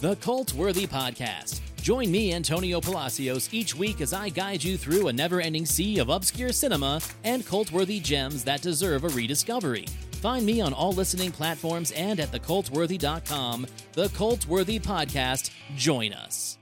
The Cult Worthy Podcast. Join me, Antonio Palacios, each week as I guide you through a never ending sea of obscure cinema and cult worthy gems that deserve a rediscovery. Find me on all listening platforms and at thecultworthy.com. The Cult Worthy Podcast. Join us.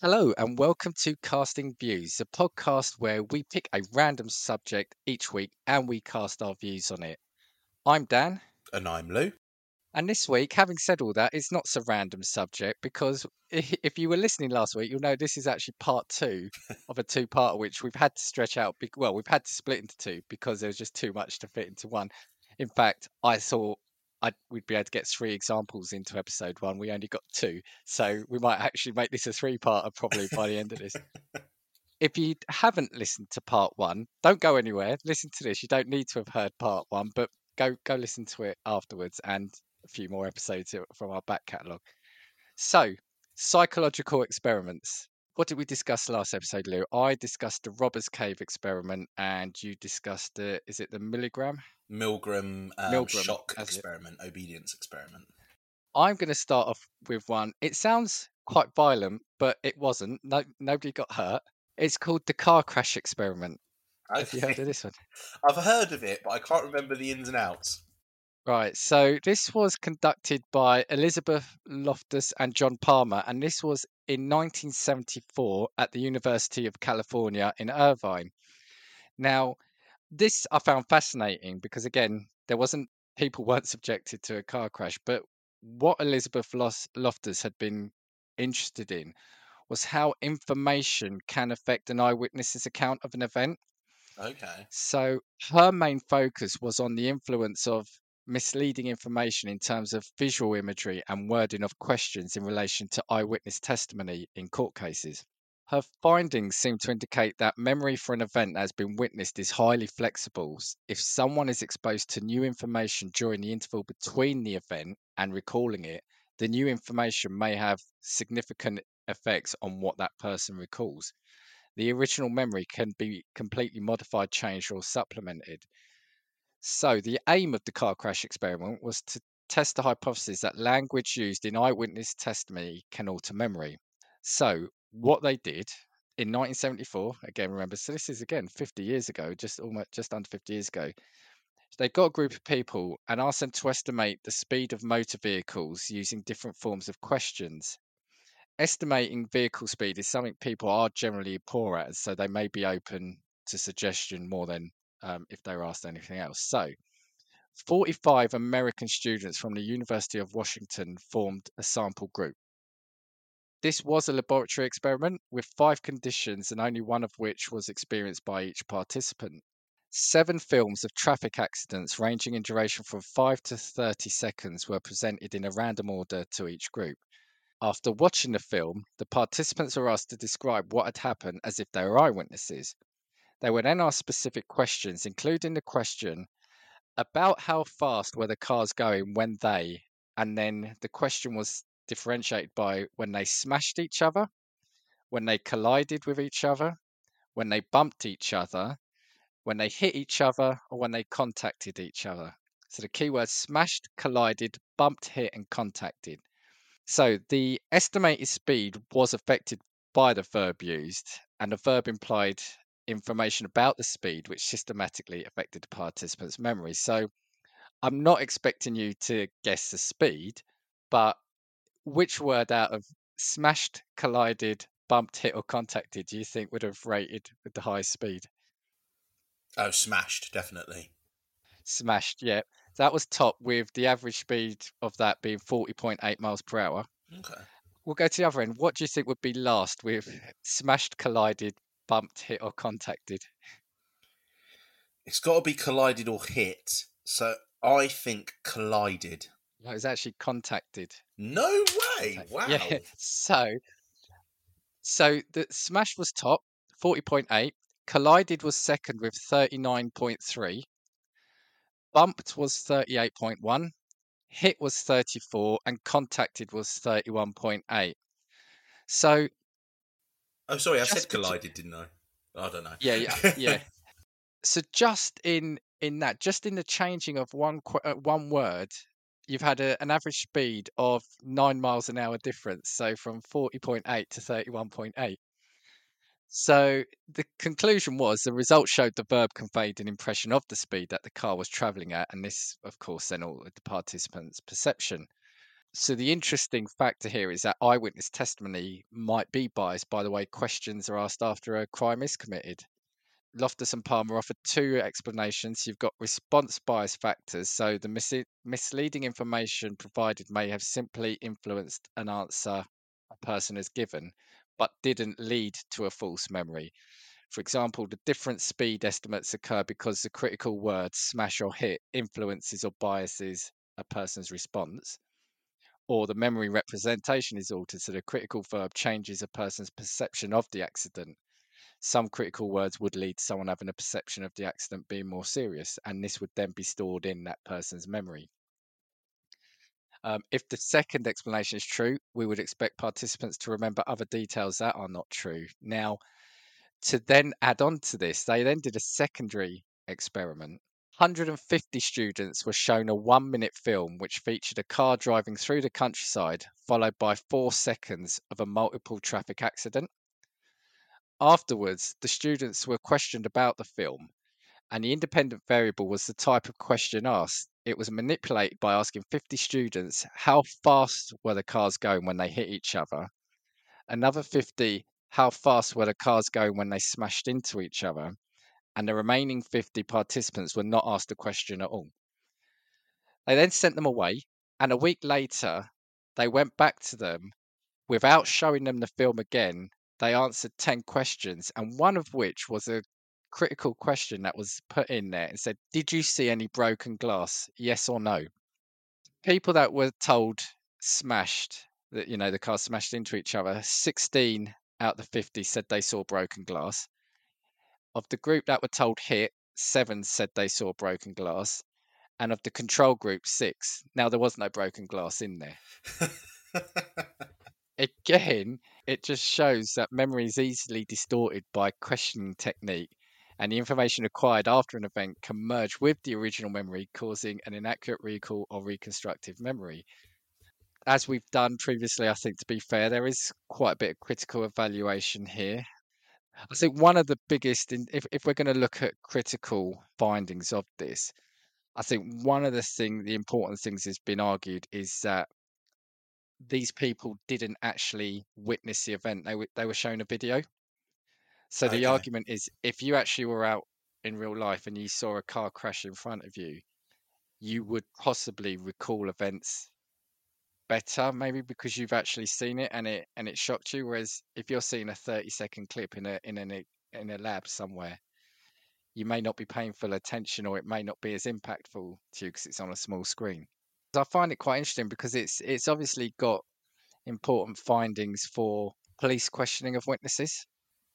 Hello, and welcome to Casting Views, a podcast where we pick a random subject each week and we cast our views on it. I'm Dan, And I'm Lou. and this week, having said all that, it's not so random subject because if you were listening last week, you'll know this is actually part two of a two part which we've had to stretch out. Well, we've had to split into two because there was just too much to fit into one. In fact, I thought I'd, we'd be able to get three examples into episode one. We only got two. So we might actually make this a three parter probably by the end of this. if you haven't listened to part one, don't go anywhere. Listen to this. You don't need to have heard part one, but go go listen to it afterwards and a few more episodes from our back catalogue. So, psychological experiments. What did we discuss last episode, Lou? I discussed the Robbers Cave experiment, and you discussed the is it the milligram? Milgram, um, Milgram, shock that's it. experiment, obedience experiment. I'm going to start off with one. It sounds quite violent, but it wasn't. No, nobody got hurt. It's called the car crash experiment. Have you heard of this one? I've heard of it, but I can't remember the ins and outs. Right. So this was conducted by Elizabeth Loftus and John Palmer, and this was in 1974 at the University of California in Irvine. Now, this I found fascinating because again, there wasn't people weren't subjected to a car crash, but what Elizabeth Loftus had been interested in was how information can affect an eyewitness's account of an event. Okay. So her main focus was on the influence of misleading information in terms of visual imagery and wording of questions in relation to eyewitness testimony in court cases. Her findings seem to indicate that memory for an event that has been witnessed is highly flexible. If someone is exposed to new information during the interval between the event and recalling it, the new information may have significant effects on what that person recalls the original memory can be completely modified, changed, or supplemented. So, the aim of the car crash experiment was to test the hypothesis that language used in eyewitness testimony can alter memory. So, what they did in 1974, again, remember, so this is again 50 years ago, just almost just under 50 years ago. They got a group of people and asked them to estimate the speed of motor vehicles using different forms of questions estimating vehicle speed is something people are generally poor at, so they may be open to suggestion more than um, if they were asked anything else. So, 45 American students from the University of Washington formed a sample group. This was a laboratory experiment with five conditions, and only one of which was experienced by each participant. Seven films of traffic accidents ranging in duration from 5 to 30 seconds were presented in a random order to each group. After watching the film, the participants were asked to describe what had happened as if they were eyewitnesses. They were then asked specific questions, including the question about how fast were the cars going when they, and then the question was differentiated by when they smashed each other, when they collided with each other, when they bumped each other, when they hit each other, or when they contacted each other. So the keywords smashed, collided, bumped, hit, and contacted. So the estimated speed was affected by the verb used, and the verb implied information about the speed, which systematically affected the participant's memory. So I'm not expecting you to guess the speed, but which word out of smashed, collided, bumped, hit, or contacted do you think would have rated with the highest speed? Oh, smashed, definitely. Smashed, yeah. That was top with the average speed of that being 40.8 miles per hour. Okay. We'll go to the other end. What do you think would be last with smashed, collided, bumped, hit, or contacted? It's got to be collided or hit. So I think collided. It was actually contacted. No way! Wow. Yeah. So, so the smash was top, 40.8. Collided was second with 39.3. Bumped was 38.1. Hit was 34. And contacted was 31.8. So Oh, sorry, I said collided, didn't I? I don't know. yeah, yeah, yeah. so just in in that, just in the changing of one uh, one word, you've had a, an average speed of nine miles an hour difference. So from forty point eight to thirty one point eight. So the conclusion was the result showed the verb conveyed an impression of the speed that the car was travelling at, and this, of course, then altered the participants' perception. So the interesting factor here is that eyewitness testimony might be biased by the way questions are asked after a crime is committed. Loftus and Palmer offered two explanations. You've got response bias factors, so the mis- misleading information provided may have simply influenced an answer a person has given, but didn't lead to a false memory. For example, the different speed estimates occur because the critical word smash or hit influences or biases a person's response or the memory representation is altered, so the critical verb changes a person's perception of the accident. Some critical words would lead to someone having a perception of the accident being more serious, and this would then be stored in that person's memory. Um, if the second explanation is true, we would expect participants to remember other details that are not true. Now, to then add on to this, they then did a secondary experiment 150 students were shown a one minute film which featured a car driving through the countryside, followed by four seconds of a multiple traffic accident. Afterwards, the students were questioned about the film, and the independent variable was the type of question asked. It was manipulated by asking 50 students how fast were the cars going when they hit each other, another 50 how fast were the cars going when they smashed into each other, and the remaining 50 participants were not asked a question at all. They then sent them away, and a week later, they went back to them without showing them the film again. They answered 10 questions, and one of which was a critical question that was put in there and said, Did you see any broken glass? Yes or no? People that were told smashed, that, you know, the car smashed into each other, 16 out of the 50 said they saw broken glass. Of the group that were told hit, seven said they saw broken glass. And of the control group, six. Now, there was no broken glass in there. Again, it just shows that memory is easily distorted by questioning technique, and the information acquired after an event can merge with the original memory, causing an inaccurate recall or reconstructive memory. As we've done previously, I think to be fair, there is quite a bit of critical evaluation here. I think one of the biggest, if, if we're going to look at critical findings of this, I think one of the thing, the important things has been argued is that these people didn't actually witness the event; they were they were shown a video. So the Okay. argument is, if you actually were out in real life and you saw a car crash in front of you, you would possibly recall events better, maybe because you've actually seen it and it and it shocked you. Whereas if you're seeing a 30 second clip in a in an in a lab somewhere, you may not be paying full attention or it may not be as impactful to you because it's on a small screen. I find it quite interesting because it's it's obviously got important findings for police questioning of witnesses.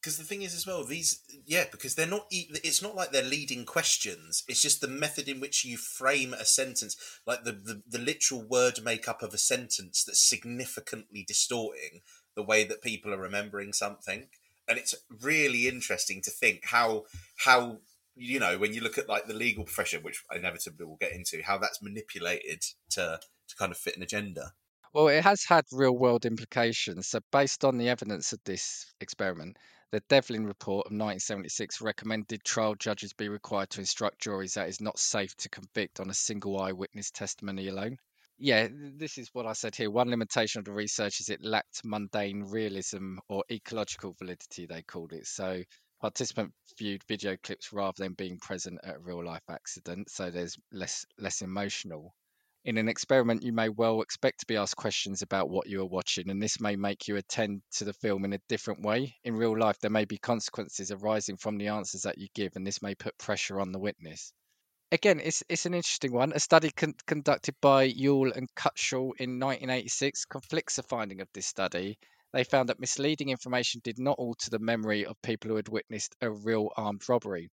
Because the thing is, as well, these yeah, because they're not. It's not like they're leading questions. It's just the method in which you frame a sentence, like the the, the literal word makeup of a sentence that's significantly distorting the way that people are remembering something. And it's really interesting to think how how you know when you look at like the legal profession, which inevitably we'll get into, how that's manipulated to to kind of fit an agenda. Well, it has had real world implications. So, based on the evidence of this experiment, the Devlin report of 1976 recommended trial judges be required to instruct juries that it's not safe to convict on a single eyewitness testimony alone. Yeah, this is what I said here. One limitation of the research is it lacked mundane realism or ecological validity, they called it. So, participant viewed video clips rather than being present at a real life accident. So, there's less less emotional in an experiment, you may well expect to be asked questions about what you are watching, and this may make you attend to the film in a different way. In real life, there may be consequences arising from the answers that you give, and this may put pressure on the witness. Again, it's it's an interesting one. A study con- conducted by Yuille and Cutshall in 1986 conflicts the finding of this study. They found that misleading information did not alter the memory of people who had witnessed a real armed robbery.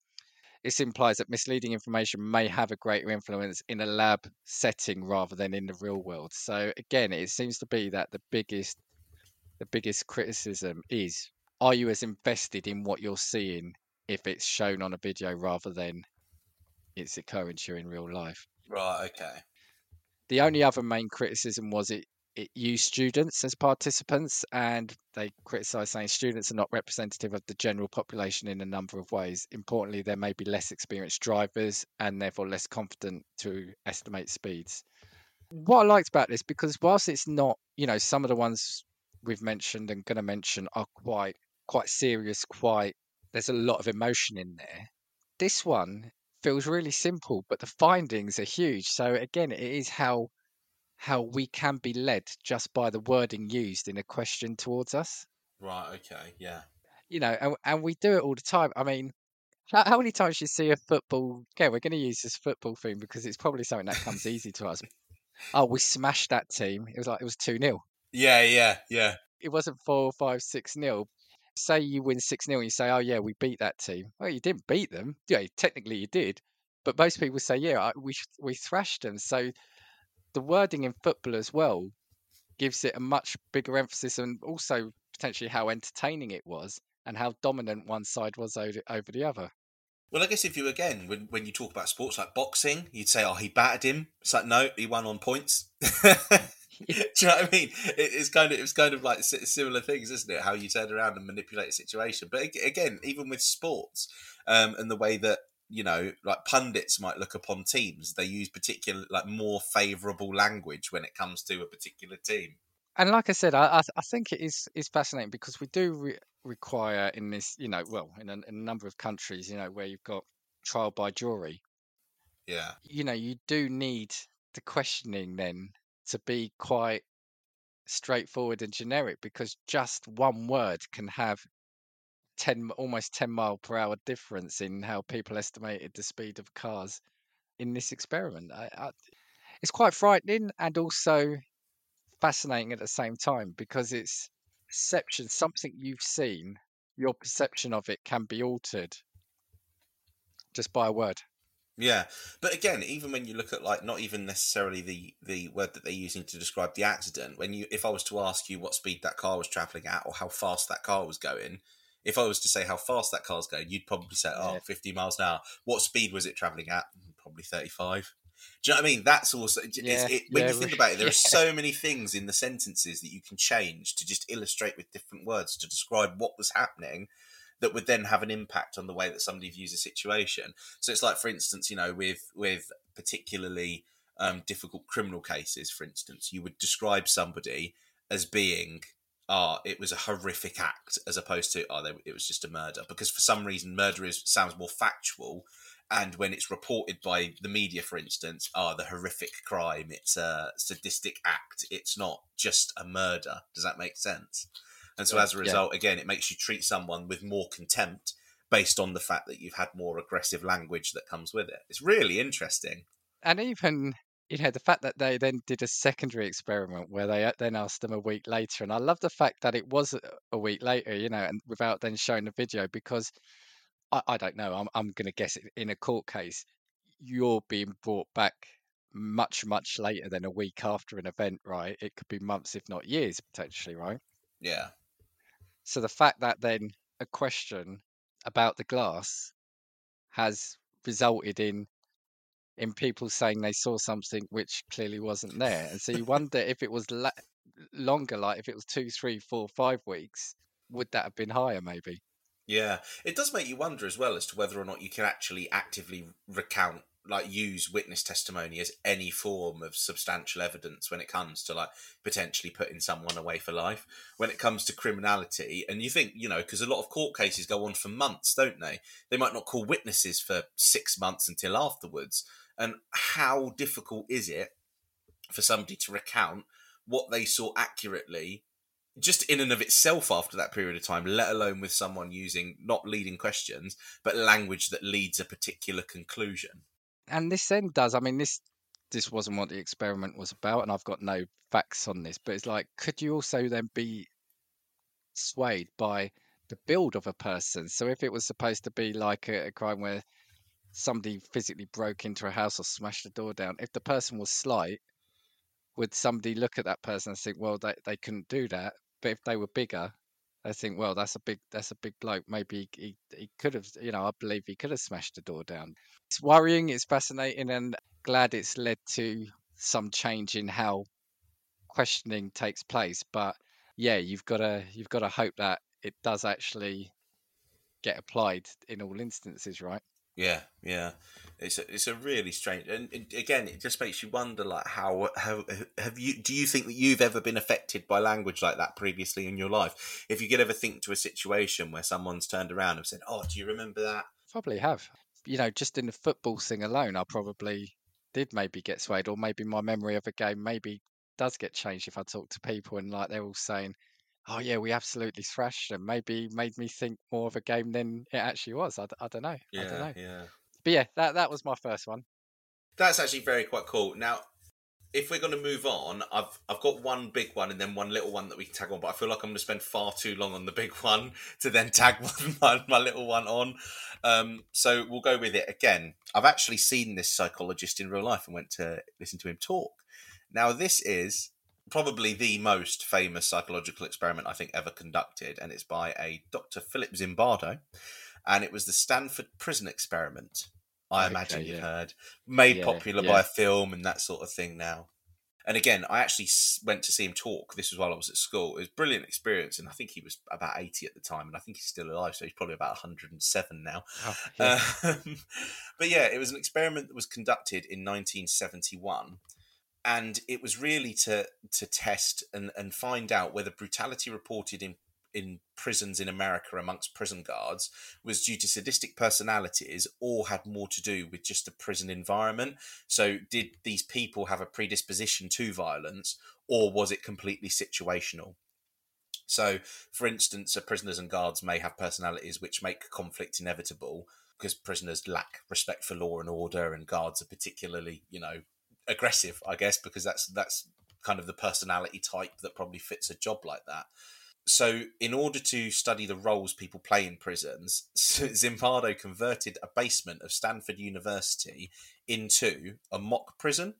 This implies that misleading information may have a greater influence in a lab setting rather than in the real world. So again, it seems to be that the biggest the biggest criticism is are you as invested in what you're seeing if it's shown on a video rather than it's occurring to you in real life? Right. Okay. The only other main criticism was it it used students as participants, and they criticised saying students are not representative of the general population in a number of ways. Importantly, there may be less experienced drivers and therefore less confident to estimate speeds. What I liked about this, because whilst it's not, you know, some of the ones we've mentioned and going to mention are quite quite serious, quite there's a lot of emotion in there. This one feels really simple, but the findings are huge. So again, it is how how we can be led just by the wording used in a question towards us. Right. Okay. Yeah. You know, and, and we do it all the time. I mean, how, how many times you see a football? Okay, we're going to use this football thing because it's probably something that comes easy to us. Oh, we smashed that team. It was like it was two 0 Yeah. Yeah. Yeah. It wasn't four, five, six nil. Say you win six 0 and you say, "Oh yeah, we beat that team." Well, you didn't beat them. Yeah, technically you did, but most people say, "Yeah, we we thrashed them." So the wording in football as well gives it a much bigger emphasis and also potentially how entertaining it was and how dominant one side was over, the other. Well, I guess if you again, when when you talk about sports like boxing, you'd say, "Oh, he battered him." It's like, no, he won on points. Do you know what I mean? It, it's kind of it's kind of like similar things, isn't it? How you turn around and manipulate a situation. But again, even with sports um, and the way that you know, like pundits might look upon teams. They use particular, like more favourable language when it comes to a particular team. And like I said, I I think it is is fascinating because we do re- require in this, you know, well, in a, in a number of countries, you know, where you've got trial by jury. Yeah. You know, you do need the questioning then to be quite straightforward and generic because just one word can have 10 almost 10 mile per hour difference in how people estimated the speed of cars in this experiment. I, I, it's quite frightening and also fascinating at the same time because it's perception, something you've seen, your perception of it can be altered just by a word. Yeah, but again, even when you look at like not even necessarily the the word that they're using to describe the accident, when you if I was to ask you what speed that car was traveling at or how fast that car was going, if I was to say how fast that car's going, you'd probably say, oh, yeah. 50 miles an hour. What speed was it traveling at? Mm, probably 35. Do you know what I mean? That's also yeah, it, when yeah, you think about it. There are so many things in the sentences that you can change to just illustrate with different words to describe what was happening, that would then have an impact on the way that somebody views a situation. So it's like, for instance, you know, with with particularly um, difficult criminal cases, for instance, you would describe somebody as being oh, it was a horrific act as opposed to oh, it was just a murder. Because for some reason, murder is sounds more factual, and when it's reported by the media, for instance, oh, the horrific crime, it's a sadistic act. It's not just a murder. Does that make sense? And so, as a result, yeah. again, it makes you treat someone with more contempt based on the fact that you've had more aggressive language that comes with it. It's really interesting. And even you know the fact that they then did a secondary experiment where they uh, then asked them a week later and i love the fact that it was a week later you know and without then showing the video because i, I don't know i'm, I'm going to guess it in a court case you're being brought back much much later than a week after an event right? It could be months if not years potentially right? Yeah. So the fact that then a question about the glass has resulted in in people saying they saw something which clearly wasn't there. And so you wonder if it was la- longer, like if it was two, three, four, five weeks, would that have been higher maybe? Yeah, it does make you wonder as well as to whether or not you can actually actively recount, like use witness testimony as any form of substantial evidence when it comes to like potentially putting someone away for life. When it comes to criminality, and you think, you know, because a lot of court cases go on for months, don't they? They might not call witnesses for six months until afterwards and how difficult is it for somebody to recount what they saw accurately just in and of itself after that period of time, let alone with someone using not leading questions, but language that leads a particular conclusion. And this then does, I mean, this this wasn't what the experiment was about, and I've got no facts on this, but it's like, could you also then be swayed by the build of a person? So if it was supposed to be like a, a crime where somebody physically broke into a house or smashed the door down, if the person was slight, would somebody look at that person and think, well, they, they couldn't do that but if they were bigger, I think, well, that's a big that's a big bloke. Maybe he, he could have, you know, I believe he could have smashed the door down. It's worrying, it's fascinating, and glad it's led to some change in how questioning takes place. But yeah, you've got to you've got to hope that it does actually get applied in all instances, right? Yeah, yeah. It's a, it's a really strange, and, again, it just makes you wonder, like how how have you? Do you think that you've ever been affected by language like that previously in your life? If you could ever think to a situation where someone's turned around and said, "Oh, do you remember that?" Probably have. You know, just in the football thing alone, I probably did maybe get swayed, or maybe my memory of a game maybe does get changed if I talk to people and like they're all saying, "Oh yeah, we absolutely thrashed them." Maybe made me think more of a game than it actually was. I, I don't know. Yeah, I don't know. yeah. But yeah, that that was my first one. That's actually very quite cool. Now, if we're going to move on, I've I've got one big one and then one little one that we can tag on, but I feel like I'm going to spend far too long on the big one to then tag my, my little one on. Um, so we'll go with it again. I've actually seen this psychologist in real life and went to listen to him talk. Now, this is probably the most famous psychological experiment I think ever conducted, and it's by a Dr. Philip Zimbardo, and it was the Stanford Prison Experiment. I Okay, imagine you've heard, made Yeah, popular yeah. by a film and that sort of thing now. And again, I actually went to see him talk. This was while I was at school. It was a brilliant experience, and I think he was about eighty at the time, and I think he's still alive, so he's probably about one hundred and seven now. Oh. Um, but yeah, it was an experiment that was conducted in 1971, and it was really to to test and, and find out whether brutality reported in in prisons in America amongst prison guards was due to sadistic personalities or had more to do with just the prison environment. So, did these people have a predisposition to violence, or was it completely situational? So, for instance, prisoners and guards may have personalities which make conflict inevitable because prisoners lack respect for law and order, and guards are particularly, you know, aggressive. I guess because that's that's kind of the personality type that probably fits a job like that. So, in order to study the roles people play in prisons, Zimbardo converted a basement of Stanford University into a mock prison.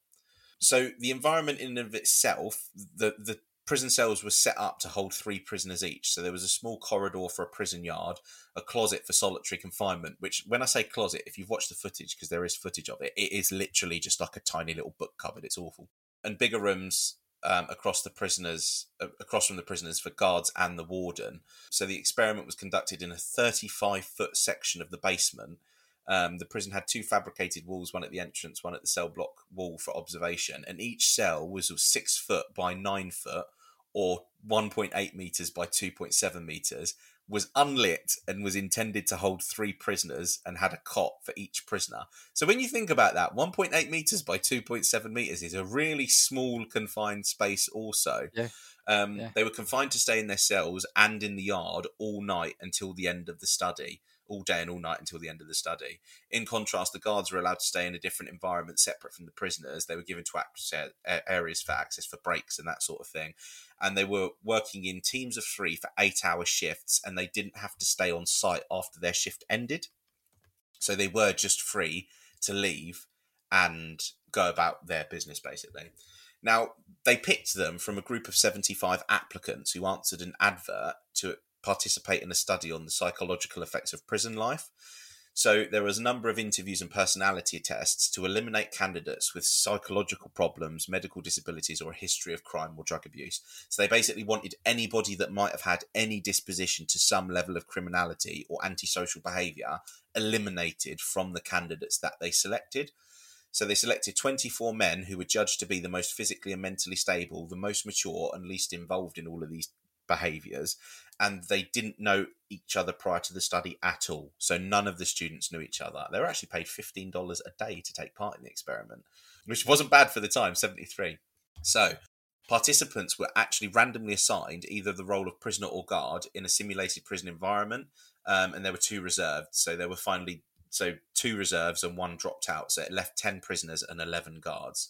So, the environment in and of itself, the the prison cells were set up to hold three prisoners each. So there was a small corridor for a prison yard, a closet for solitary confinement. Which, when I say closet, if you've watched the footage, because there is footage of it, it is literally just like a tiny little book cupboard. It's awful. And bigger rooms um, across the prisoners, uh, across from the prisoners for guards and the warden. So the experiment was conducted in a 35 foot section of the basement. Um, the prison had two fabricated walls, one at the entrance, one at the cell block wall for observation, and each cell was six foot by nine foot, or 1.8 meters by 2.7 meters, was unlit and was intended to hold three prisoners and had a cot for each prisoner. So when you think about that, 1.8 meters by 2.7 meters is a really small confined space. Also, Yeah. um, Yeah. they were confined to stay in their cells and in the yard all night until the end of the study. All day and all night until the end of the study. In contrast, the guards were allowed to stay in a different environment separate from the prisoners. They were given to access uh, areas for access for breaks and that sort of thing. And they were working in teams of three for eight hour shifts, and they didn't have to stay on site after their shift ended. So they were just free to leave and go about their business, basically. Now, they picked them from a group of 75 applicants who answered an advert to participate in a study on the psychological effects of prison life. So there was a number of interviews and personality tests to eliminate candidates with psychological problems, medical disabilities, or a history of crime or drug abuse. So they basically wanted anybody that might have had any disposition to some level of criminality or antisocial behaviour eliminated from the candidates that they selected. So they selected 24 men who were judged to be the most physically and mentally stable, the most mature, and least involved in all of these behaviours. And they didn't know each other prior to the study at all. So none of the students knew each other. They were actually paid $15 a day to take part in the experiment, which wasn't bad for the time, 73. So participants were actually randomly assigned either the role of prisoner or guard in a simulated prison environment. Um, and there were two reserved. So there were finally so two reserves and one dropped out. So it left 10 prisoners and 11 guards.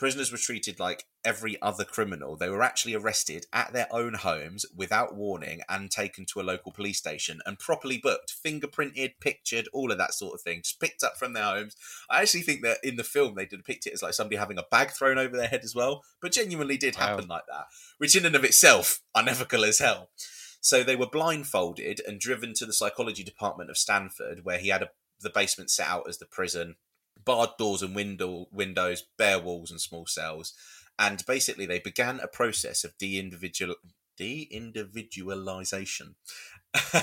Prisoners were treated like every other criminal. They were actually arrested at their own homes without warning and taken to a local police station and properly booked, fingerprinted, pictured, all of that sort of thing, just picked up from their homes. I actually think that in the film they depict it as like somebody having a bag thrown over their head as well, but genuinely did happen wow. like that, which in and of itself unethical as hell. So they were blindfolded and driven to the psychology department of Stanford, where he had a, the basement set out as the prison barred doors and window windows, bare walls and small cells. And basically, they began a process of de-individual de-individualization.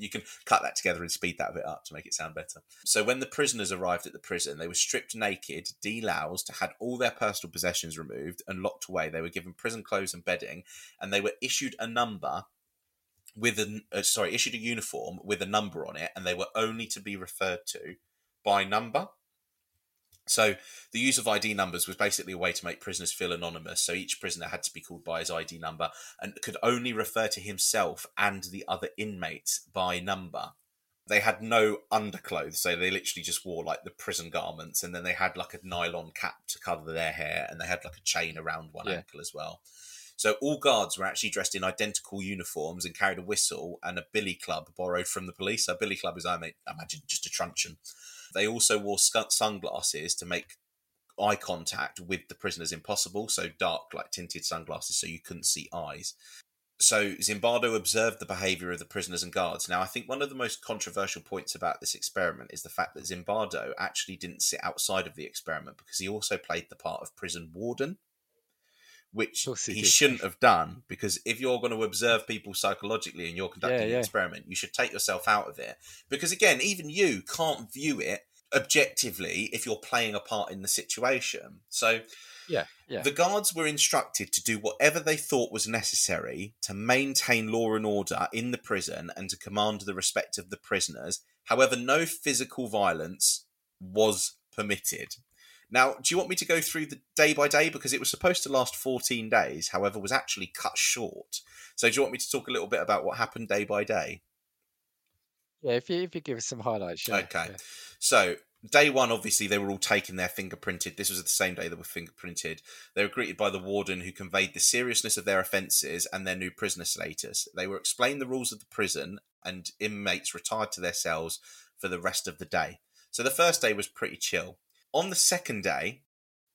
you can cut that together and speed that bit up to make it sound better. So when the prisoners arrived at the prison, they were stripped naked, deloused, had all their personal possessions removed and locked away. They were given prison clothes and bedding, and they were issued a number with a uh, sorry, issued a uniform with a number on it, and they were only to be referred to by number. So the use of ID numbers was basically a way to make prisoners feel anonymous. So each prisoner had to be called by his ID number and could only refer to himself and the other inmates by number. They had no underclothes, so they literally just wore like the prison garments, and then they had like a nylon cap to cover their hair, and they had like a chain around one yeah. ankle as well. So all guards were actually dressed in identical uniforms and carried a whistle and a billy club borrowed from the police. A billy club is, I imagine, just a truncheon. They also wore sunglasses to make eye contact with the prisoners impossible, so dark, like tinted sunglasses, so you couldn't see eyes. So Zimbardo observed the behavior of the prisoners and guards. Now, I think one of the most controversial points about this experiment is the fact that Zimbardo actually didn't sit outside of the experiment because he also played the part of prison warden which he, shouldn't have done because if you're going to observe people psychologically and you're conducting yeah, yeah. an experiment, you should take yourself out of it. Because again, even you can't view it objectively if you're playing a part in the situation. So yeah, yeah. The guards were instructed to do whatever they thought was necessary to maintain law and order in the prison and to command the respect of the prisoners. However, no physical violence was permitted. Now, do you want me to go through the day by day because it was supposed to last 14 days, however, was actually cut short. So, do you want me to talk a little bit about what happened day by day? Yeah, if you if you give us some highlights. Yeah. Okay. Yeah. So, day one, obviously, they were all taken their fingerprinted. This was the same day they were fingerprinted. They were greeted by the warden who conveyed the seriousness of their offences and their new prisoner status. They were explained the rules of the prison, and inmates retired to their cells for the rest of the day. So the first day was pretty chill. On the second day,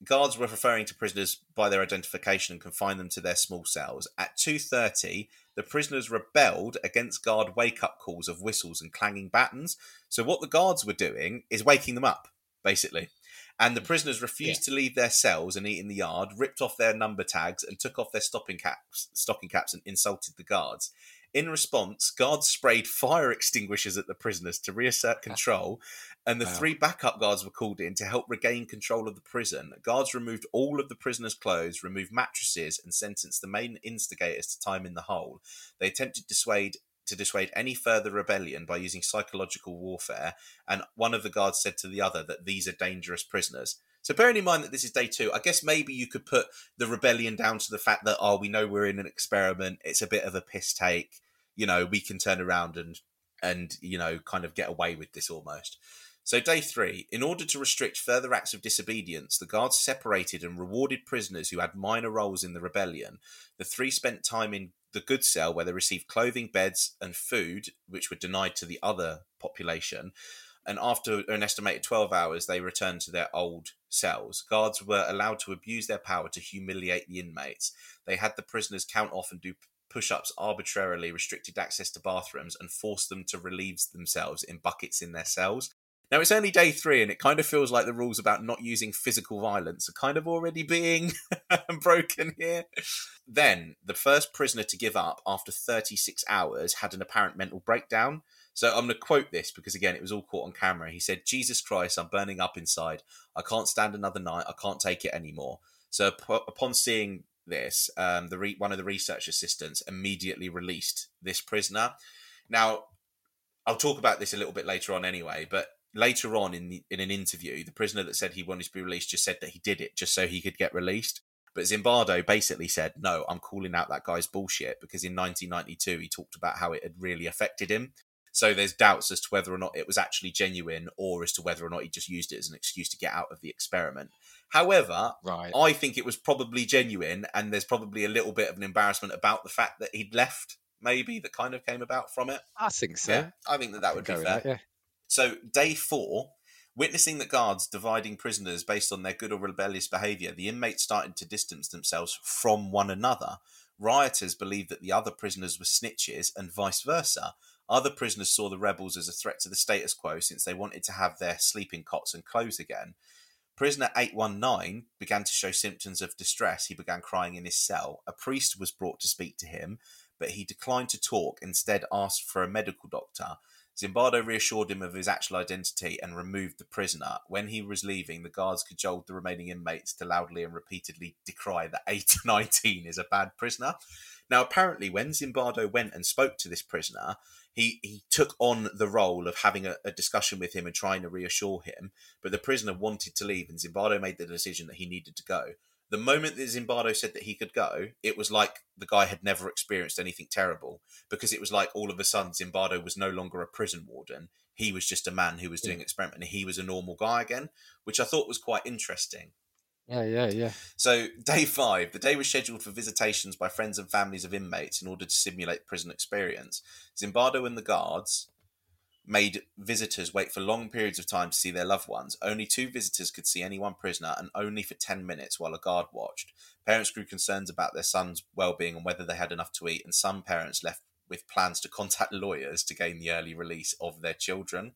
guards were referring to prisoners by their identification and confined them to their small cells. At 2:30, the prisoners rebelled against guard wake-up calls of whistles and clanging batons. So what the guards were doing is waking them up, basically. And the prisoners refused yeah. to leave their cells and eat in the yard, ripped off their number tags and took off their stopping caps, stocking caps and insulted the guards. In response, guards sprayed fire extinguishers at the prisoners to reassert control, and the wow. three backup guards were called in to help regain control of the prison. Guards removed all of the prisoners' clothes, removed mattresses, and sentenced the main instigators to time in the hole. They attempted to dissuade to dissuade any further rebellion by using psychological warfare, and one of the guards said to the other that these are dangerous prisoners. So bearing in mind that this is day two, I guess maybe you could put the rebellion down to the fact that oh, we know we're in an experiment. It's a bit of a piss take. You know, we can turn around and and you know kind of get away with this almost. So day three, in order to restrict further acts of disobedience, the guards separated and rewarded prisoners who had minor roles in the rebellion. The three spent time in the good cell where they received clothing, beds, and food, which were denied to the other population and after an estimated 12 hours, they returned to their old cells. Guards were allowed to abuse their power to humiliate the inmates. They had the prisoners count off and do push ups arbitrarily, restricted access to bathrooms, and forced them to relieve themselves in buckets in their cells. Now, it's only day three, and it kind of feels like the rules about not using physical violence are kind of already being broken here. Then, the first prisoner to give up after 36 hours had an apparent mental breakdown. So I'm going to quote this because, again, it was all caught on camera. He said, Jesus Christ, I'm burning up inside. I can't stand another night. I can't take it anymore. So upon seeing this, um, the re- one of the research assistants immediately released this prisoner. Now, I'll talk about this a little bit later on anyway, but later on in the, in an interview, the prisoner that said he wanted to be released just said that he did it just so he could get released. But Zimbardo basically said, "No, I'm calling out that guy's bullshit because in 1992 he talked about how it had really affected him. So there's doubts as to whether or not it was actually genuine or as to whether or not he just used it as an excuse to get out of the experiment. However, Right. I think it was probably genuine, and there's probably a little bit of an embarrassment about the fact that he'd left, maybe, that kind of came about from it. I think so. Yeah, I think that that would be fair. that, yeah. So, day four, witnessing the guards dividing prisoners based on their good or rebellious behaviour, the inmates started to distance themselves from one another. Rioters believed that the other prisoners were snitches and vice versa. Other prisoners saw the rebels as a threat to the status quo since they wanted to have their sleeping cots and clothes again. Prisoner 819 began to show symptoms of distress. He began crying in his cell. A priest was brought to speak to him, but he declined to talk, instead, asked for a medical doctor. Zimbardo reassured him of his actual identity and removed the prisoner. When he was leaving, the guards cajoled the remaining inmates to loudly and repeatedly decry that 819 is a bad prisoner. Now, apparently, when Zimbardo went and spoke to this prisoner, he, he took on the role of having a, a discussion with him and trying to reassure him. But the prisoner wanted to leave, and Zimbardo made the decision that he needed to go. The moment that Zimbardo said that he could go, it was like the guy had never experienced anything terrible because it was like all of a sudden Zimbardo was no longer a prison warden. He was just a man who was doing experiment and he was a normal guy again, which I thought was quite interesting. Yeah, yeah, yeah. So, day five, the day was scheduled for visitations by friends and families of inmates in order to simulate prison experience. Zimbardo and the guards made visitors wait for long periods of time to see their loved ones. Only two visitors could see any one prisoner, and only for 10 minutes while a guard watched. Parents grew concerned about their son's well being and whether they had enough to eat, and some parents left with plans to contact lawyers to gain the early release of their children.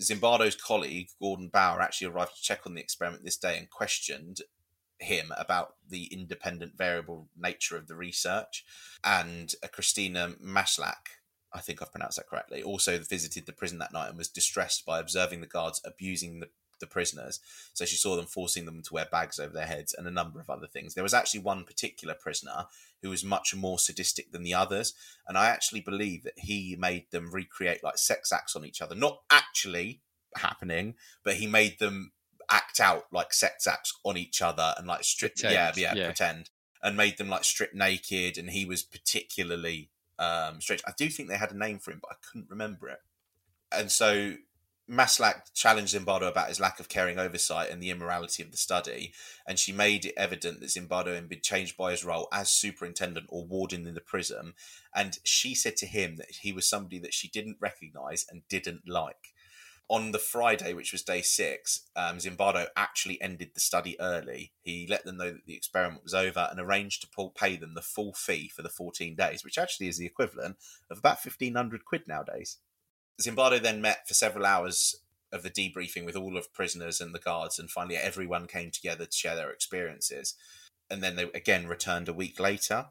Zimbardo's colleague, Gordon Bower, actually arrived to check on the experiment this day and questioned him about the independent variable nature of the research. And uh, Christina Maslach, I think I've pronounced that correctly, also visited the prison that night and was distressed by observing the guards abusing the, the prisoners. So she saw them forcing them to wear bags over their heads and a number of other things. There was actually one particular prisoner who was much more sadistic than the others. And I actually believe that he made them recreate like sex acts on each other. Not actually happening, but he made them act out like sex acts on each other and like strip yeah, yeah, yeah. pretend. And made them like strip naked and he was particularly um strange. I do think they had a name for him, but I couldn't remember it. And so Maslach challenged Zimbardo about his lack of caring oversight and the immorality of the study, and she made it evident that Zimbardo had been changed by his role as superintendent or warden in the prison. And she said to him that he was somebody that she didn't recognize and didn't like. On the Friday, which was day six, um, Zimbardo actually ended the study early. He let them know that the experiment was over and arranged to pull, pay them the full fee for the 14 days, which actually is the equivalent of about 1500 quid nowadays. Zimbardo then met for several hours of the debriefing with all of prisoners and the guards, and finally everyone came together to share their experiences. And then they again returned a week later.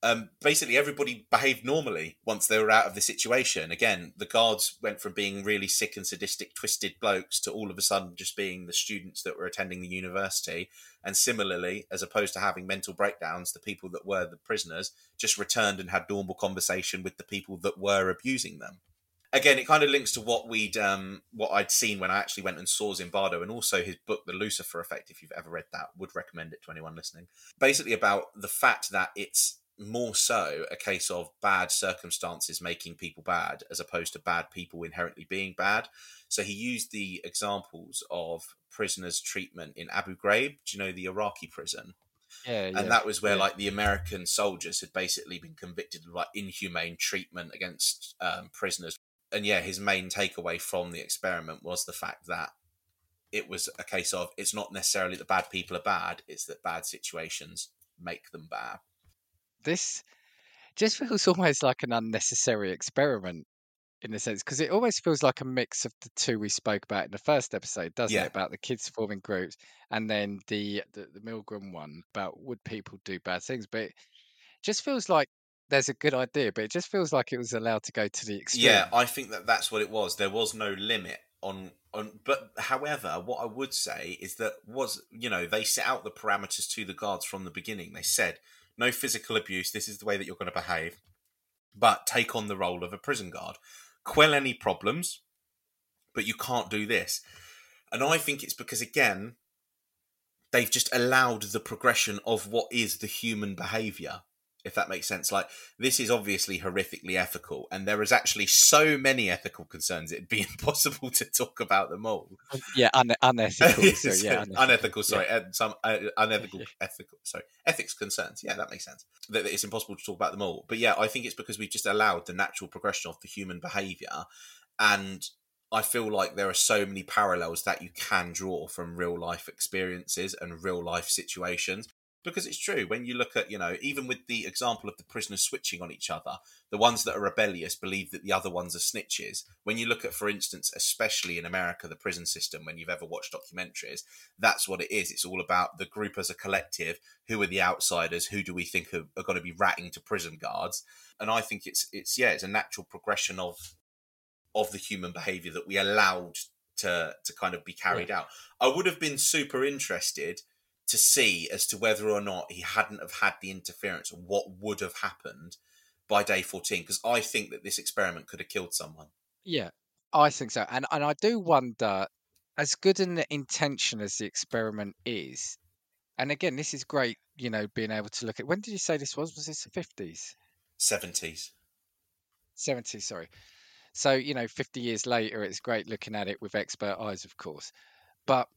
Um, basically, everybody behaved normally once they were out of the situation. Again, the guards went from being really sick and sadistic, twisted blokes to all of a sudden just being the students that were attending the university. And similarly, as opposed to having mental breakdowns, the people that were the prisoners just returned and had normal conversation with the people that were abusing them again, it kind of links to what we'd um, what I'd seen when I actually went and saw Zimbardo, and also his book, The Lucifer Effect. If you've ever read that, would recommend it to anyone listening. Basically, about the fact that it's more so a case of bad circumstances making people bad, as opposed to bad people inherently being bad. So he used the examples of prisoners' treatment in Abu Ghraib. Do you know the Iraqi prison? Yeah, yeah. and that was where yeah. like the American soldiers had basically been convicted of like inhumane treatment against um, prisoners. And yeah, his main takeaway from the experiment was the fact that it was a case of it's not necessarily that bad people are bad; it's that bad situations make them bad. This just feels almost like an unnecessary experiment in a sense because it always feels like a mix of the two we spoke about in the first episode doesn't Yeah. it about the kids forming groups and then the, the the milgram one about would people do bad things but it just feels like there's a good idea but it just feels like it was allowed to go to the extreme Yeah, I think that that's what it was. There was no limit on on. But however, what I would say is that was you know they set out the parameters to the guards from the beginning. They said no physical abuse. This is the way that you're going to behave, but take on the role of a prison guard, quell any problems, but you can't do this. And I think it's because again, they've just allowed the progression of what is the human behaviour if that makes sense. Like this is obviously horrifically ethical, and there is actually so many ethical concerns it'd be impossible to talk about them all. Yeah, un- unethical. so, yeah, unethical. unethical sorry, yeah. some uh, unethical, ethical. Sorry, ethics concerns. Yeah, that makes sense. That it's impossible to talk about them all. But yeah, I think it's because we've just allowed the natural progression of the human behaviour, and I feel like there are so many parallels that you can draw from real life experiences and real life situations because it's true when you look at you know even with the example of the prisoners switching on each other the ones that are rebellious believe that the other ones are snitches. When you look at for instance especially in america the prison system when you've ever watched documentaries that's what it is. It's all about the group as a collective. Who are the outsiders? Who do we think are, are going to be ratting to prison guards? And i think it's it's yeah it's a natural progression of of the human behavior that we allowed to to kind of be carried yeah. out. I would have been super interested to see as to whether or not he hadn't have had the interference and what would have happened by day 14 because i think that this experiment could have killed someone. Yeah i think so and and i do wonder as good an intention as the experiment is and again this is great you know being able to look at when did you say this was? Was this the 50s 70s 70s sorry. So you know 50 years later it's great looking at it with expert eyes of course. But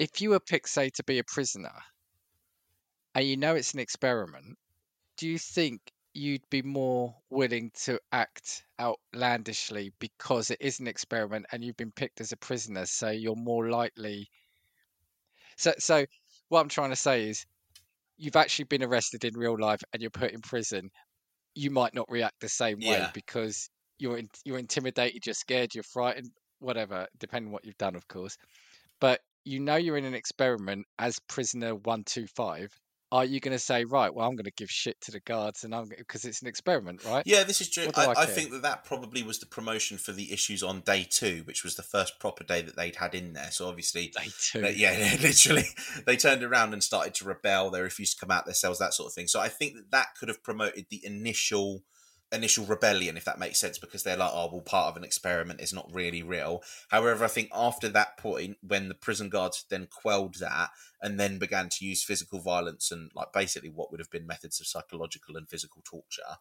if you were picked, say, to be a prisoner, and you know it's an experiment, do you think you'd be more willing to act outlandishly because it is an experiment and you've been picked as a prisoner, so you're more likely? So, so what I'm trying to say is, you've actually been arrested in real life and you're put in prison. You might not react the same yeah. way because you're in, you're intimidated, you're scared, you're frightened, whatever, depending on what you've done, of course. But you know you're in an experiment as prisoner 125 are you going to say right well i'm going to give shit to the guards and i'm because it's an experiment right? Yeah this is true. I, I, I, think that that probably was the promotion for the issues on day two which was the first proper day that they'd had in there. So obviously day two. they, yeah literally they turned around and started to rebel. They refused to come out their cells that sort of thing. So i think that that could have promoted the initial initial rebellion, if that makes sense, because they're like, oh, well, part of an experiment is not really real. However, I think after that point, when the prison guards then quelled that and then began to use physical violence and like basically what would have been methods of psychological and physical torture,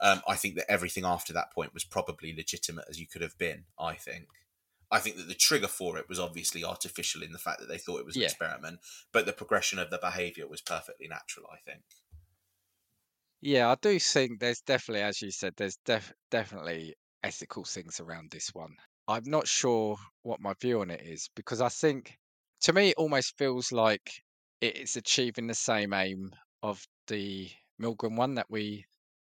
um, I think that everything after that point was probably legitimate as you could have been. I think. I think that the trigger for it was obviously artificial in the fact that they thought it was an yeah. experiment, but the progression of the behaviour was perfectly natural. I think. Yeah, I do think there's definitely, as you said, there's def- definitely ethical things around this one. I'm not sure what my view on it is because I think, to me, it almost feels like it's achieving the same aim of the Milgram one that we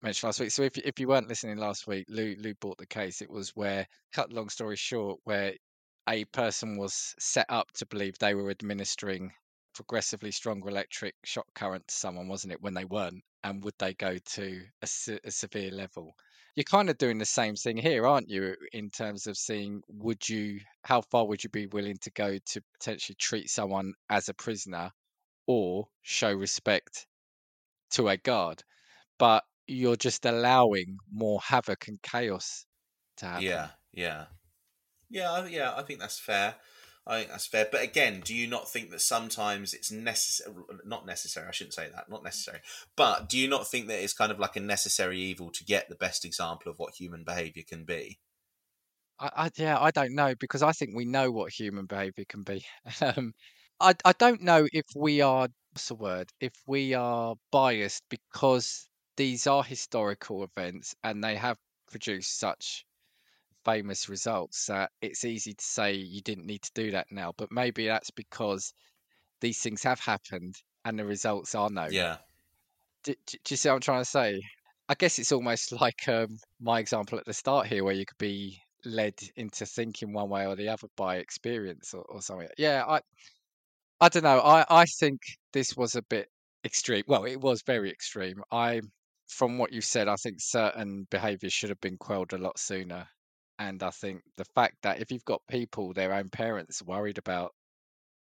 mentioned last week. So if if you weren't listening last week, Lou Lou bought the case. It was where, cut long story short, where a person was set up to believe they were administering progressively stronger electric shock current to someone, wasn't it, when they weren't? And would they go to a, se- a, severe level? You're kind of doing the same thing here, aren't you? In terms of seeing, would you, how far would you be willing to go to potentially treat someone as a prisoner or show respect to a guard? But you're just allowing more havoc and chaos to happen. Yeah, yeah, yeah, yeah. I think that's fair. I think that's fair. But again, do you not think that sometimes it's necessary? Not necessary. I shouldn't say that. Not necessary. But do you not think that it's kind of like a necessary evil to get the best example of what human behavior can be? I, I yeah, I don't know because I think we know what human behavior can be. um, I I don't know if we are what's the word if we are biased because these are historical events and they have produced such famous results that it's easy to say you didn't need to do that now. But maybe that's because these things have happened and the results are known. Yeah. Do, do, do you see what I'm trying to say? I guess it's almost like um, my example at the start here, where you could be led into thinking one way or the other by experience or, or something. Yeah, I, I don't know. I, I think this was a bit extreme. Well, it was very extreme. I, from what you said, I think certain behaviours should have been quelled a lot sooner. And I think the fact that if you've got people, their own parents, worried about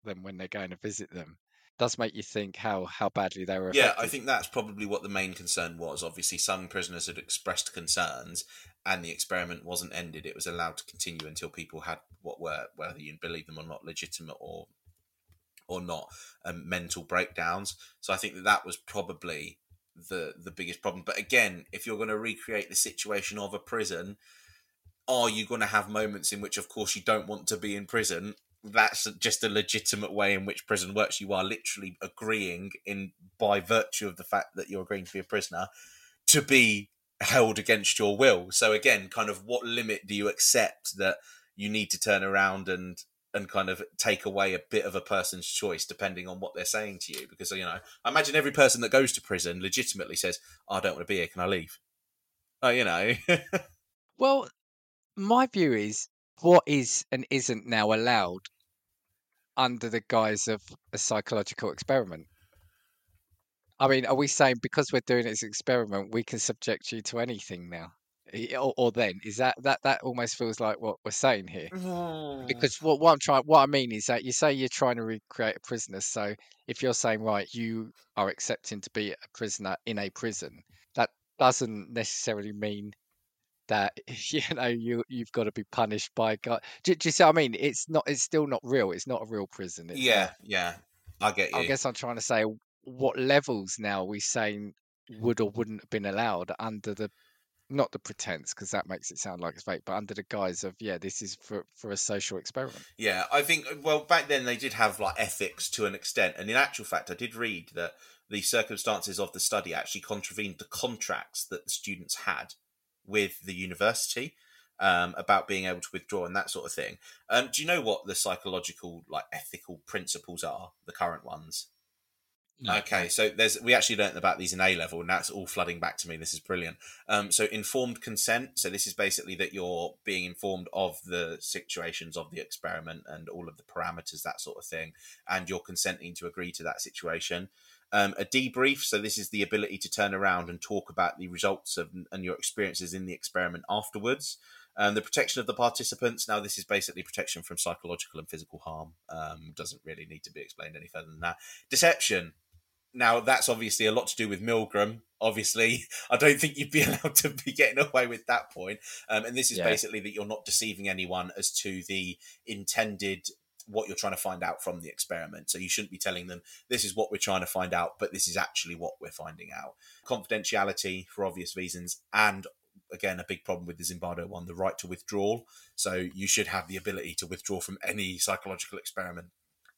them when they're going to visit them, does make you think how how badly they were. Affected. Yeah, I think that's probably what the main concern was. Obviously, some prisoners had expressed concerns, and the experiment wasn't ended. It was allowed to continue until people had what were, whether you believe them or not, legitimate or or not, um, mental breakdowns. So I think that that was probably the the biggest problem. But again, if you're going to recreate the situation of a prison, are you going to have moments in which, of course, you don't want to be in prison? That's just a legitimate way in which prison works. You are literally agreeing, in by virtue of the fact that you're agreeing to be a prisoner, to be held against your will. So again, kind of what limit do you accept that you need to turn around and and kind of take away a bit of a person's choice depending on what they're saying to you. Because you know, I imagine every person that goes to prison legitimately says, oh, "I don't want to be here. Can I leave?" Oh, you know. well, my view is what is and isn't now allowed under the guise of a psychological experiment. I mean, are we saying because we're doing this experiment, we can subject you to anything now? or, or then is that that that almost feels like what we're saying here mm. because what, what i'm trying what i mean is that you say you're trying to recreate a prisoner so if you're saying right you are accepting to be a prisoner in a prison that doesn't necessarily mean that you know you you've got to be punished by God. Do, do, you see what I mean? It's not. It's still not real. It's not a real prison. Yeah, not, yeah. I get you. I guess I'm trying to say what levels now are we saying would or wouldn't have been allowed under the not the pretense because that makes it sound like it's fake, but under the guise of yeah, this is for for a social experiment. Yeah, I think uh, well back then they did have like ethics to an extent, and in actual fact, I did read that the circumstances of the study actually contravened the contracts that the students had with the university um, about being able to withdraw and that sort of thing. Um, do you know what the psychological like ethical principles are? The current ones. No. Okay, so there's we actually learned about these in A level, and that's all flooding back to me. This is brilliant. Um, so informed consent. So this is basically that you're being informed of the situations of the experiment and all of the parameters, that sort of thing, and you're consenting to agree to that situation. Um, a debrief. So this is the ability to turn around and talk about the results of and your experiences in the experiment afterwards. Um, the protection of the participants. Now, this is basically protection from psychological and physical harm. Um, doesn't really need to be explained any further than that. Deception. Now, that's obviously a lot to do with Milgram. Obviously, I don't think you'd be allowed to be getting away with that point. Um, and this is yeah. basically that you're not deceiving anyone as to the intended what you're trying to find out from the experiment. So you shouldn't be telling them this is what we're trying to find out, but this is actually what we're finding out. Confidentiality for obvious reasons, and again, a big problem with the Zimbardo one, the right to withdrawal. So you should have the ability to withdraw from any psychological experiment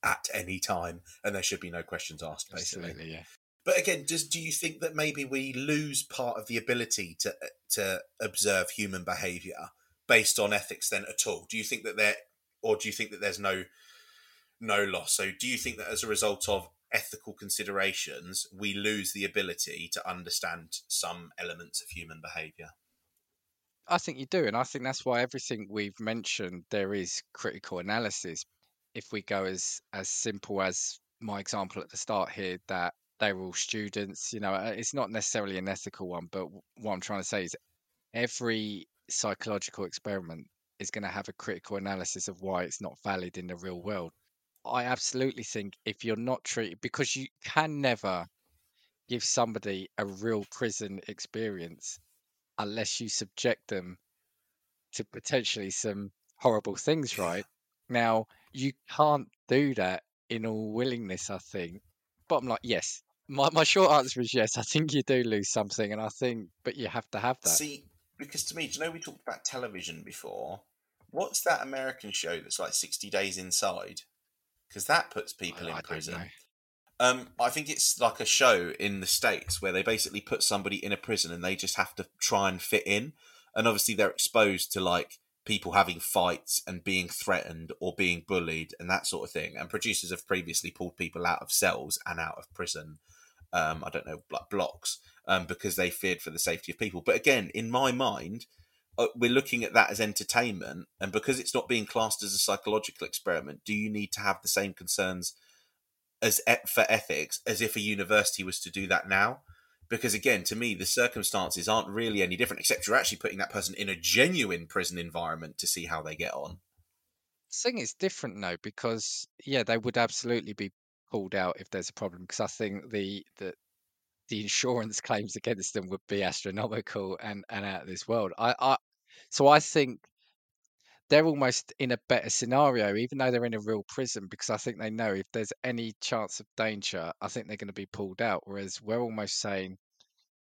at any time, and there should be no questions asked. Basically, Absolutely, yeah. But again, does do you think that maybe we lose part of the ability to uh, to observe human behaviour based on ethics then at all? Do you think that there, or do you think that there's no no loss? So, do you think that as a result of ethical considerations, we lose the ability to understand some elements of human behaviour? I think you do, and I think that's why everything we've mentioned there is critical analysis if we go as as simple as my example at the start here that they're all students you know uh, it's not necessarily an ethical one but what i'm trying to say is every psychological experiment is going to have a critical analysis of why it's not valid in the real world i absolutely think if you're not treated because you can never give somebody a real prison experience unless you subject them to potentially some horrible things right now you can't do that in all willingness, I think. Bottom line, yes. My my short answer is yes. I think you do lose something, and I think, but you have to have that. See, because to me, do you know we talked about television before? What's that American show that's like sixty days inside? Because that puts people I, in I prison. Um, I think it's like a show in the states where they basically put somebody in a prison and they just have to try and fit in, and obviously they're exposed to like people having fights and being threatened or being bullied and that sort of thing. And producers have previously pulled people out of cells and out of prison. Um, I don't know, like blocks, um, because they feared for the safety of people. But again, in my mind, uh, we're looking at that as entertainment, and because it's not being classed as a psychological experiment, do you need to have the same concerns as for ethics as if a university was to do that now? because again to me the circumstances aren't really any different except you're actually putting that person in a genuine prison environment to see how they get on I think it's different though because yeah they would absolutely be pulled out if there's a problem because I think the the the insurance claims against them would be astronomical and and out of this world I, I so I think they're almost in a better scenario, even though they're in a real prison, because I think they know if there's any chance of danger, I think they're going to be pulled out. Whereas we're almost saying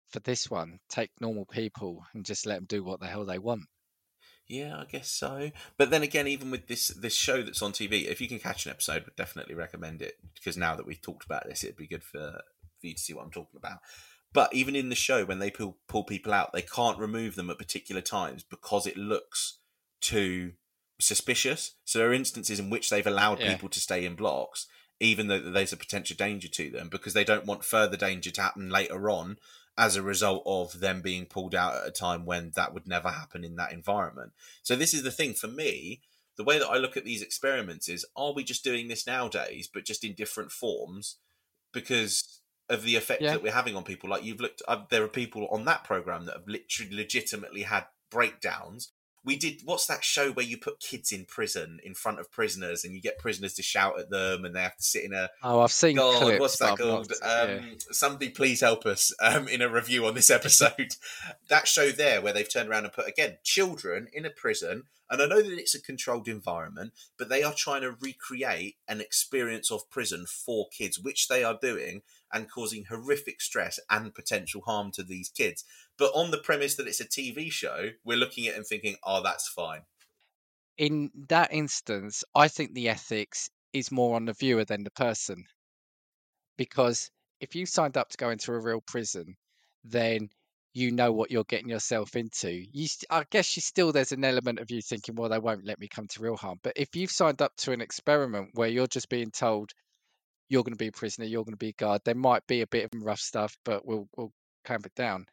for this one, take normal people and just let them do what the hell they want. Yeah, I guess so. But then again, even with this this show that's on TV, if you can catch an episode, would definitely recommend it because now that we've talked about this, it'd be good for for you to see what I'm talking about. But even in the show, when they pull pull people out, they can't remove them at particular times because it looks too suspicious. So there are instances in which they've allowed Yeah. people to stay in blocks, even though there's a potential danger to them, because they don't want further danger to happen later on as a result of them being pulled out at a time when that would never happen in that environment. So this is the thing for me. The way that I look at these experiments is: Are we just doing this nowadays, but just in different forms, because of the effect Yeah. that we're having on people? Like you've looked, uh, there are people on that program that have literally, legitimately had breakdowns. We did. What's that show where you put kids in prison in front of prisoners, and you get prisoners to shout at them, and they have to sit in a Oh, I've seen God, clips. what's that I've not- called? yeah. Um, Somebody please help us um, in a review on this episode. that show there, where they've turned around and put again children in a prison, and I know that it's a controlled environment, but they are trying to recreate an experience of prison for kids, which they are doing, and causing horrific stress and potential harm to these kids. But on the premise that it's a TV show, we're looking at and thinking, "Oh, that's fine." in that instance, I think the ethics is more on the viewer than the person. Because if you signed up to go into a real prison, then you know what you're getting yourself into. You, I guess you still there's an element of you thinking, well, they won't let me come to real harm. But if you've signed up to an experiment where you're just being told you're going to be a prisoner, you're going to be a guard, there might be a bit of rough stuff, but we'll we'll clamp it down.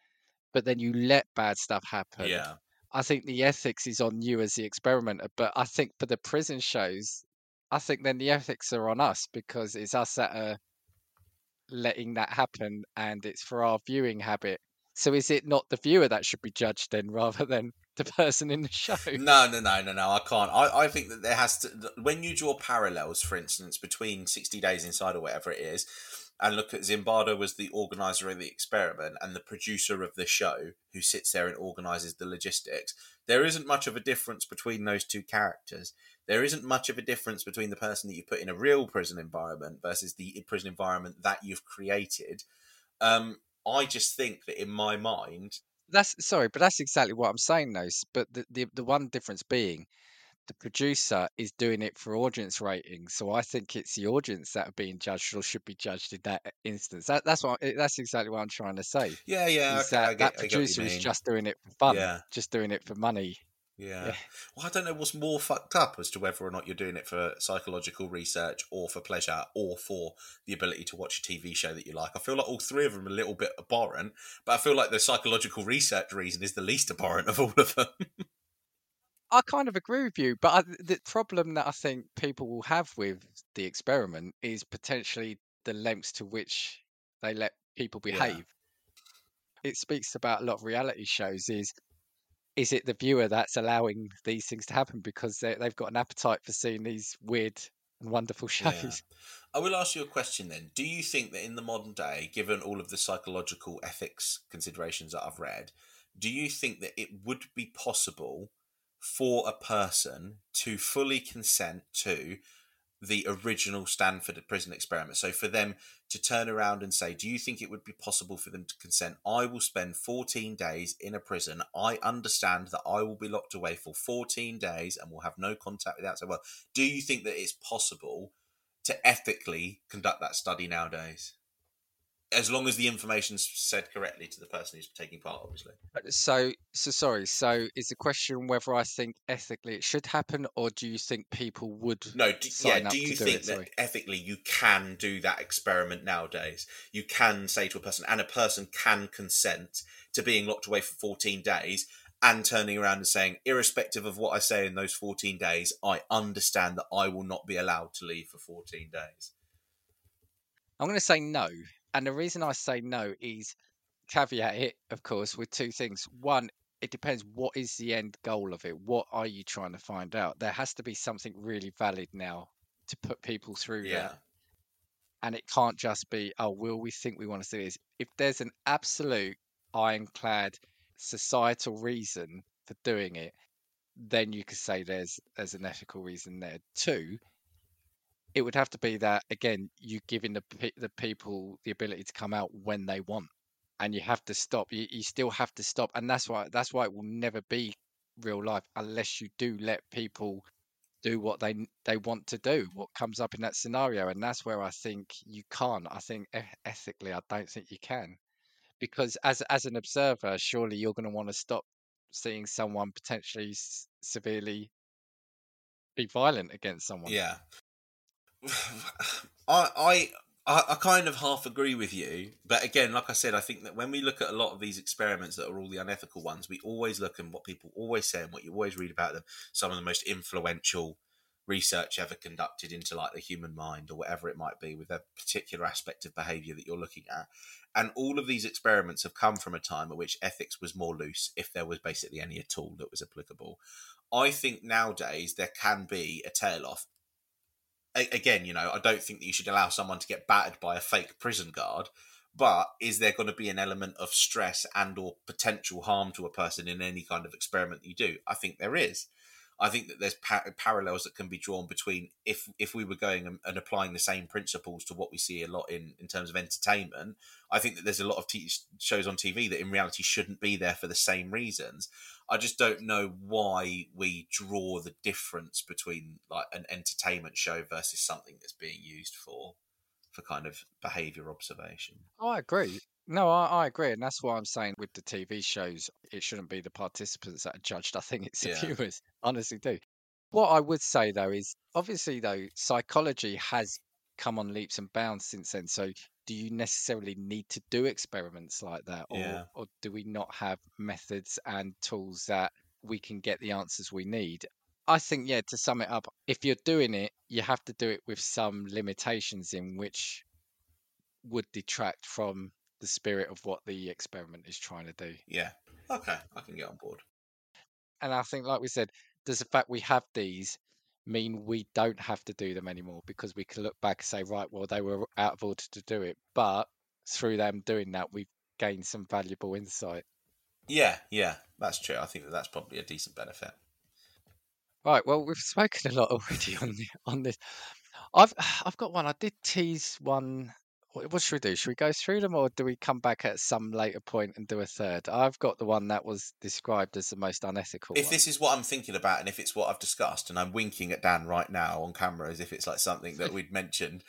But then you let bad stuff happen. Yeah, I think the ethics is on you as the experimenter, but I think for the prison shows, I think then the ethics are on us because it's us that are letting that happen and it's for our viewing habit. So is it not the viewer that should be judged then rather than the person in the show? No, no, no, no, no. I can't. I, I think that there has to. When you draw parallels, for instance, between 60 Days Inside or whatever it is, and look at Zimbardo was the organizer of the experiment and the producer of the show who sits there and organizes the logistics, there isn't much of a difference between those two characters. There isn't much of a difference between the person that you put in a real prison environment versus the prison environment that you've created. Um, I just think that in my mind, That's sorry, but that's exactly what I'm saying though. s- But the, the the one difference being the producer is doing it for audience ratings. So I think it's the audience that are being judged or should be judged in that instance. That, that's what I- that's exactly what I'm trying to say. yeah, yeah, is okay, I that get, that I get what you producer is mean. just doing it for fun, Yeah. just doing it for money. Yeah. Yeah. Well, I don't know what's more fucked up as to whether or not you're doing it for psychological research or for pleasure or for the ability to watch a TV show that you like. I feel like all three of them are a little bit abhorrent, but I feel like the psychological research reason is the least abhorrent of all of them. I kind of agree with you, but I, the problem that I think people will have with the experiment is potentially the lengths to which they let people Yeah. behave. It speaks about a lot of reality shows. Is is it the viewer that's allowing these things to happen because they, they've got an appetite for seeing these weird and wonderful Yeah. shows? I will ask you a question then. Do you think that in the modern day, given all of the psychological ethics considerations that I've read, do you think that it would be possible for a person to fully consent to the original Stanford prison experiment? So for them to turn around and say, do you think it would be possible for them to consent? I will spend 14 days in a prison. I understand that I will be locked away for 14 days and will have no contact with the outside world. Do you think that it's possible to ethically conduct that study nowadays? As long as the information's said correctly to the person who's taking part, obviously. Uh, so, so sorry. So, is the question whether I think ethically it should happen, or do you think people would No, do, sign yeah. Do you do think it? that Sorry. ethically you can do that experiment nowadays? You can say to a person, and a person can consent to being locked away for 14 days and turning around and saying, irrespective of what I say in those 14 days, I understand that I will not be allowed to leave for 14 days. I'm going to say no. And the reason I say no is caveat it, of course, with two things. One, it depends what is the end goal of it? What are you trying to find out? There has to be something really valid now to put people through Yeah. that. And it can't just be, oh, will we think we want to see this? If there's an absolute ironclad societal reason for doing it, then you could say there's there's an ethical reason there. Two, it would have to be that again, you giving the the people the ability to come out when they want. and you have to stop. You, you still have to stop, and that's why that's why it will never be real life unless you do let people do what they they want to do, what comes up in that scenario, and that's where I think you can't. I think ethically, I don't think you can, because as as an observer, surely you're going to want to stop seeing someone potentially severely be violent against someone. Yeah, I I I, kind of half agree with you, but again, like I said, I think that when we look at a lot of these experiments that are all the unethical ones, we always look at what people always say and what you always read about them. Some of the most influential research ever conducted into like the human mind or whatever it might be with a particular aspect of behavior that you're looking at. And all of these experiments have come from a time at which ethics was more loose, if there was basically any at all that was applicable. I think nowadays there can be a tail off again, you know, I don't think that you should allow someone to get battered by a fake prison guard. But is there going to be an element of stress and or potential harm to a person in any kind of experiment you do? I think there is. I think that there's pa- parallels that can be drawn between if if we were going and, and, applying the same principles to what we see a lot in in terms of entertainment. I think that there's a lot of t- shows on TV that in reality shouldn't be there for the same reasons. I just don't know why we draw the difference between like an entertainment show versus something that's being used for for kind of behavior observation. Oh, I agree. No, I, I agree, and that's why I'm saying with the TV shows, it shouldn't be the participants that are judged. I think it's the Yeah. viewers, honestly do. What I would say though is, obviously though, psychology has come on leaps and bounds since then. So, do you necessarily need to do experiments like that, or Yeah. or do we not have methods and tools that we can get the answers we need? I think, yeah, to sum it up, if you're doing it, you have to do it with some limitations in which would detract from the spirit of what the experiment is trying to do. Yeah. Okay, I can get on board. And I think, like we said, does the fact we have these mean we don't have to do them anymore because we can look back and say, right, well, they were out of order to do it, but through them doing that, we've gained some valuable insight. Yeah, yeah, that's true. I think that that's probably a decent benefit. Right. Well, we've spoken a lot already on the, on this. I've I've got one. I did tease one. What, what should we do? Should we go through them, or do we come back at some later point and do a third? I've got the one that was described as the most unethical. If one. this is what I'm thinking about, and if it's what I've discussed, and I'm winking at Dan right now on camera as if it's like something that we'd mentioned.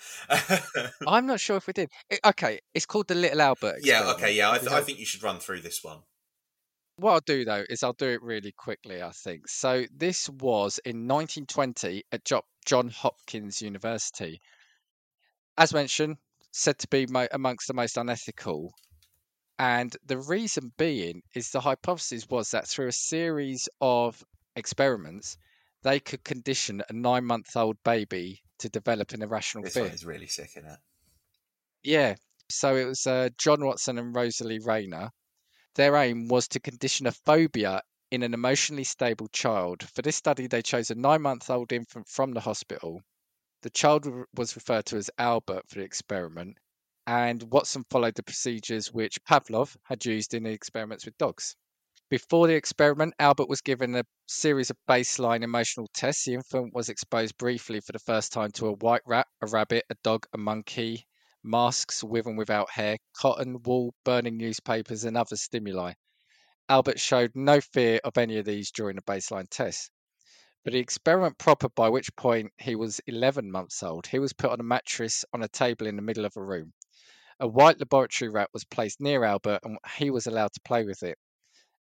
I'm not sure if we did. It, okay, it's called the Little Albert. yeah, okay, yeah. I, th- I think you should run through this one. What I'll do though is I'll do it really quickly. I think so. This was in 1920 at Jo- John Hopkins University. As mentioned, said to be mo- amongst the most unethical. And the reason being is the hypothesis was that through a series of experiments, they could condition a nine month old baby to develop an irrational This fear. one is really sick, isn't it? Yeah. So it was uh, John Watson and Rosalie Rayner. Their aim was to condition a phobia in an emotionally stable child. For this study, they chose a nine month old infant from the hospital. The child was referred to as Albert for the experiment, and Watson followed the procedures which Pavlov had used in the experiments with dogs. Before the experiment, Albert was given a series of baseline emotional tests. The infant was exposed briefly for the first time to a white rat, a rabbit, a dog, a monkey, masks with and without hair, cotton, wool, burning newspapers, and other stimuli. Albert showed no fear of any of these during the baseline test. For the experiment proper, by which point he was 11 months old, he was put on a mattress on a table in the middle of a room. A white laboratory rat was placed near Albert and he was allowed to play with it.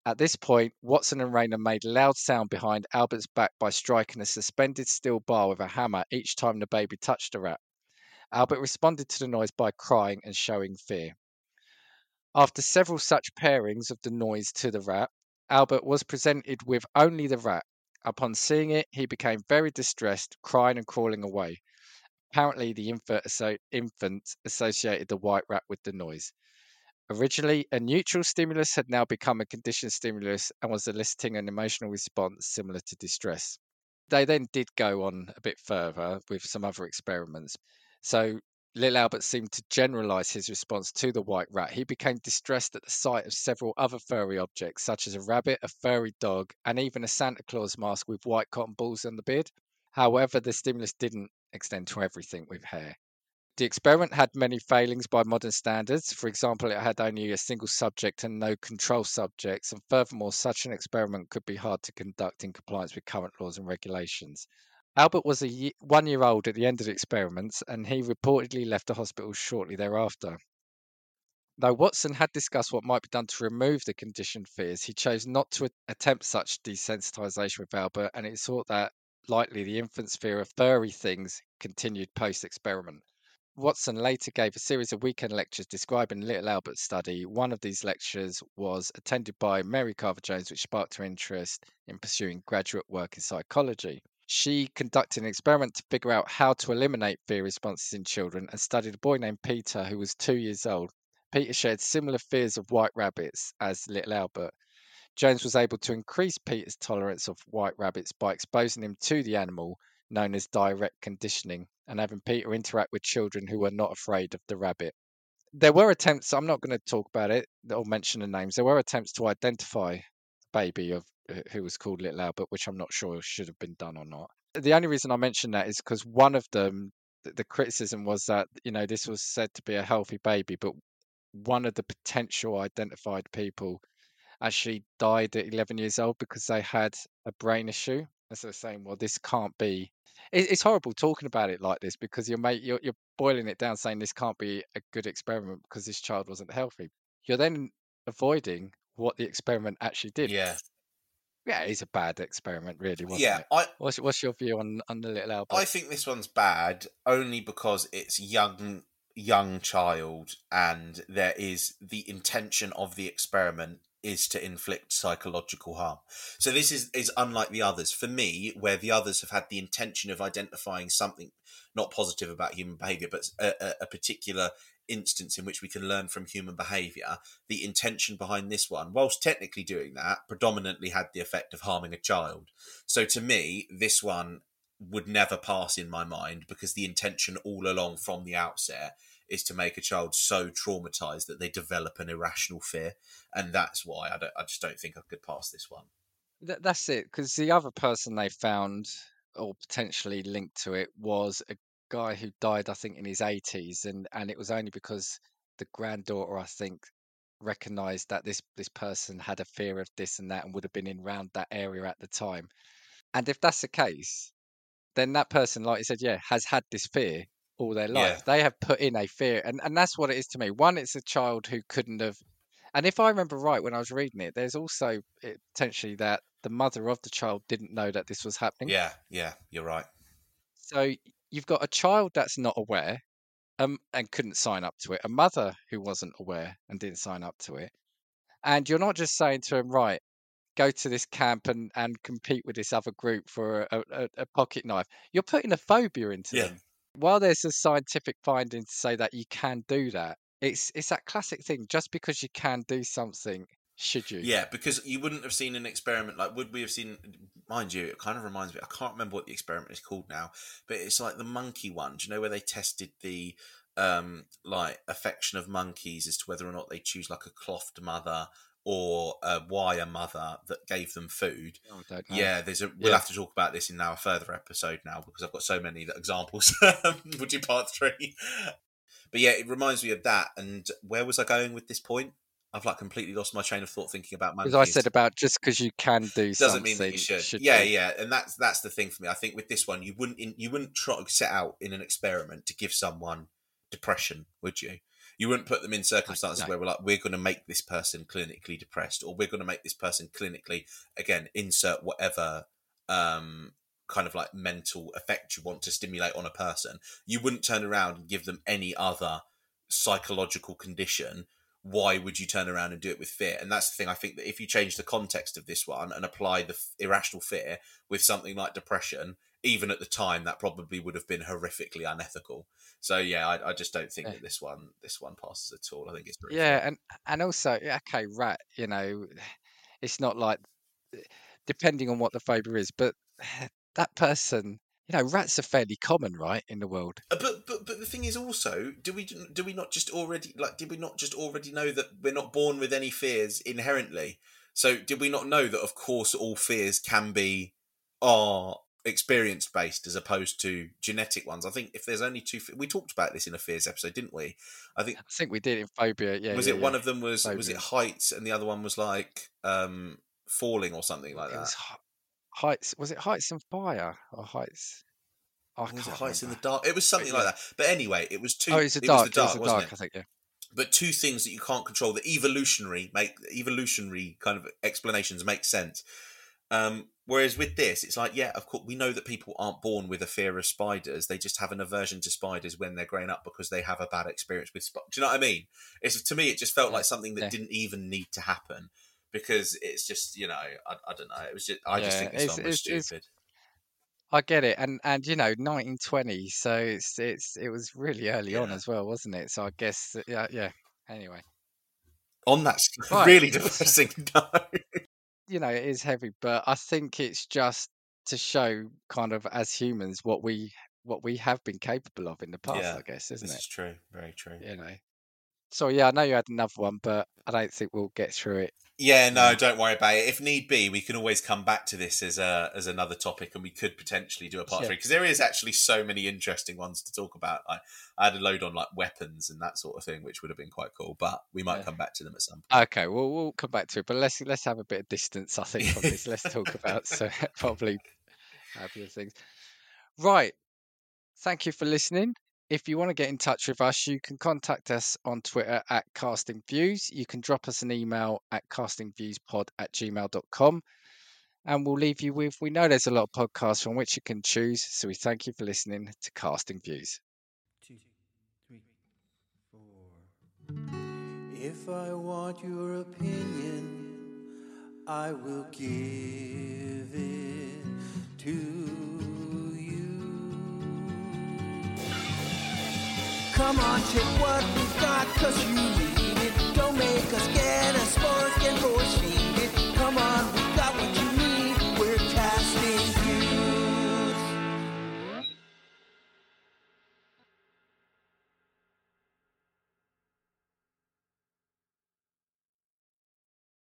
At this point, Watson and Rayner made loud sound behind Albert's back by striking a suspended steel bar with a hammer each time the baby touched the rat. Albert responded to the noise by crying and showing fear. After several such pairings of the noise to the rat, Albert was presented with only the rat. Upon seeing it, he became very distressed, crying and crawling away. Apparently, the infant, associated the white rat with the noise. Originally, a neutral stimulus had now become a conditioned stimulus and was eliciting an emotional response similar to distress. They then did go on a bit further with some other experiments. So, Little Albert seemed to generalize his response to the white rat. He became distressed at the sight of several other furry objects, such as a rabbit, a furry dog, and even a Santa Claus mask with white cotton balls on the beard. However, the stimulus didn't extend to everything with hair. The experiment had many failings by modern standards. For example, it had only a single subject and no control subjects, and furthermore, such an experiment could be hard to conduct in compliance with current laws and regulations. Albert was a one year old at the end of the experiments, and he reportedly left the hospital shortly thereafter. Though Watson had discussed what might be done to remove the conditioned fears, he chose not to attempt such desensitization with Albert, and it is thought that likely the infant's fear of furry things continued post experiment. Watson later gave a series of weekend lectures describing Little Albert's study. One of these lectures was attended by Mary Cover Jones, which sparked her interest in pursuing graduate work in psychology. She conducted an experiment to figure out how to eliminate fear responses in children and studied a boy named Peter who was two years old. Peter shared similar fears of white rabbits as little Albert. Jones was able to increase Peter's tolerance of white rabbits by exposing him to the animal, known as direct conditioning, and having Peter interact with children who were not afraid of the rabbit. There were attempts, I'm not going to talk about it or mention the names, there were attempts to identify the baby of who was called Little Albert, which I'm not sure should have been done or not. The only reason I mention that is because one of them, the criticism was that you know this was said to be a healthy baby, but one of the potential identified people actually died at 11 years old because they had a brain issue. As they're saying, well, this can't be. it's horrible talking about it like this because you're, mate, you're, you're boiling it down, saying this can't be a good experiment because this child wasn't healthy. You're then avoiding what the experiment actually did. Yeah. Yeah, it's a bad experiment, really. Wasn't yeah, it? I What's what's your view on on the little Albert? I think this one's bad only because it's young young child and there is the intention of the experiment is to inflict psychological harm. So this is is unlike the others. For me, where the others have had the intention of identifying something not positive about human behavior, but a, a, a particular instance in which we can learn from human behavior, the intention behind this one, whilst technically doing that, predominantly had the effect of harming a child. So to me, this one would never pass in my mind because the intention all along from the outset is to make a child so traumatized that they develop an irrational fear, and that's why I, don't, I just don't think I could pass this one. Th- that's it, because the other person they found or potentially linked to it was a guy who died, I think, in his 80s, and and it was only because the granddaughter, I think, recognized that this this person had a fear of this and that and would have been in around that area at the time. And if that's the case, then that person, like you said, yeah, has had this fear all their life. Yeah. They have put in a fear, and and that's what it is to me. One, it's a child who couldn't have. And if I remember right when I was reading it, there's also eh, potentially that the mother of the child didn't know that this was happening. Yeah, yeah, you're right. So you've got a child that's not aware um, and couldn't sign up to it, a mother who wasn't aware and didn't sign up to it. And you're not just saying to him, right, go to this camp and, and compete with this other group for a, a, a pocket knife. You're putting a phobia into yeah. them. While there's a scientific finding to say that you can do that, it's it's that classic thing. Just because you can do something should you? Yeah, because you wouldn't have seen an experiment like would we have seen? Mind you, it kind of reminds me. I can't remember what the experiment is called now, but it's like the monkey one. Do you know where they tested the um like affection of monkeys as to whether or not they choose like a clothed mother or a wire mother that gave them food. Oh, yeah, there's a. We'll yeah. have to talk about this in now a further episode now because I've got so many examples. Would you part three? But yeah, it reminds me of that. And where was I going with this point? I've like completely lost my train of thought thinking about monkeys. Because I said about just because you can do doesn't mean that you should. should yeah, do. yeah, and that's that's the thing for me. I think with this one, you wouldn't in, you wouldn't try to set out in an experiment to give someone depression, would you? You wouldn't put them in circumstances no. where we're like, we're going to make this person clinically depressed, or we're going to make this person clinically again insert whatever um, kind of like mental effect you want to stimulate on a person. You wouldn't turn around and give them any other psychological condition why would you turn around and do it with fear? And that's the thing. I think that if you change the context of this one and apply the f- irrational fear with something like depression, even at the time, that probably would have been horrifically unethical. So yeah, I, I just don't think yeah. that this one this one passes at all. I think it's yeah, and and also okay, rat. You know, it's not like eh, depending on what the phobia is, but that person you know, rats are fairly common, right, in the world. Uh, but but but the thing is also, do we do we not just already like did we not just already know that we're not born with any fears inherently? So did we not know that of course all fears can be are experience based as opposed to genetic ones. I think if there's only two, we talked about this in a fears episode, didn't we? I think I think we did in phobia. Yeah, was yeah, it yeah. one of them was was it heights and the other one was like um falling or something like It that. was heights. Was it heights and fire or heights? Oh, I was it heights in the dark? It was something yeah. like that. But anyway, it was two. Oh, it was the it dark. was the dark, it was dark. it? I think. Yeah. but two things that you can't control the evolutionary make evolutionary kind of explanations make sense um whereas with this it's like yeah of course we know that people aren't born with a fear of spiders they just have an aversion to spiders when they're growing up because they have a bad experience with spiders do you know what i mean it's to me it just felt like something that Yeah. didn't even need to happen because it's just you know i, I don't know it was just i just Yeah, think this it's- one was it's- it's- stupid I get it, and and you know, 1920, so it's it's it was really early on as well, wasn't it? So I guess that- yeah, yeah. Anyway, on that Right. really depressing note you know, it is heavy, but I think it's just to show kind of as humans what we what we have been capable of in the past. Yeah, I guess, isn't this it? is true very true You know. So yeah, I know you had another one, but I don't think we'll get through it. Yeah, no, um, don't worry about it. If need be, we can always come back to this as a as another topic, and we could potentially do a part Yeah. three because there is actually so many interesting ones to talk about. I, I had a load on like weapons and that sort of thing, which would have been quite cool. But we might Yeah. come back to them at some point. Okay, well we'll come back to it, but let's let's have a bit of distance. I think from this. Let's talk about so probably happier things. Right. Thank you for listening. If you want to get in touch with us, you can contact us on Twitter at Casting Views. You can drop us an email at castingviewspod at gmail.com. And we'll leave you with we know there's a lot of podcasts from which you can choose. So we thank you for listening to Casting Views. two, three, four. If I want your opinion, I will give it to Come on, check what we've got, cause you need it. Don't make us get a spork and force feed it. Come on,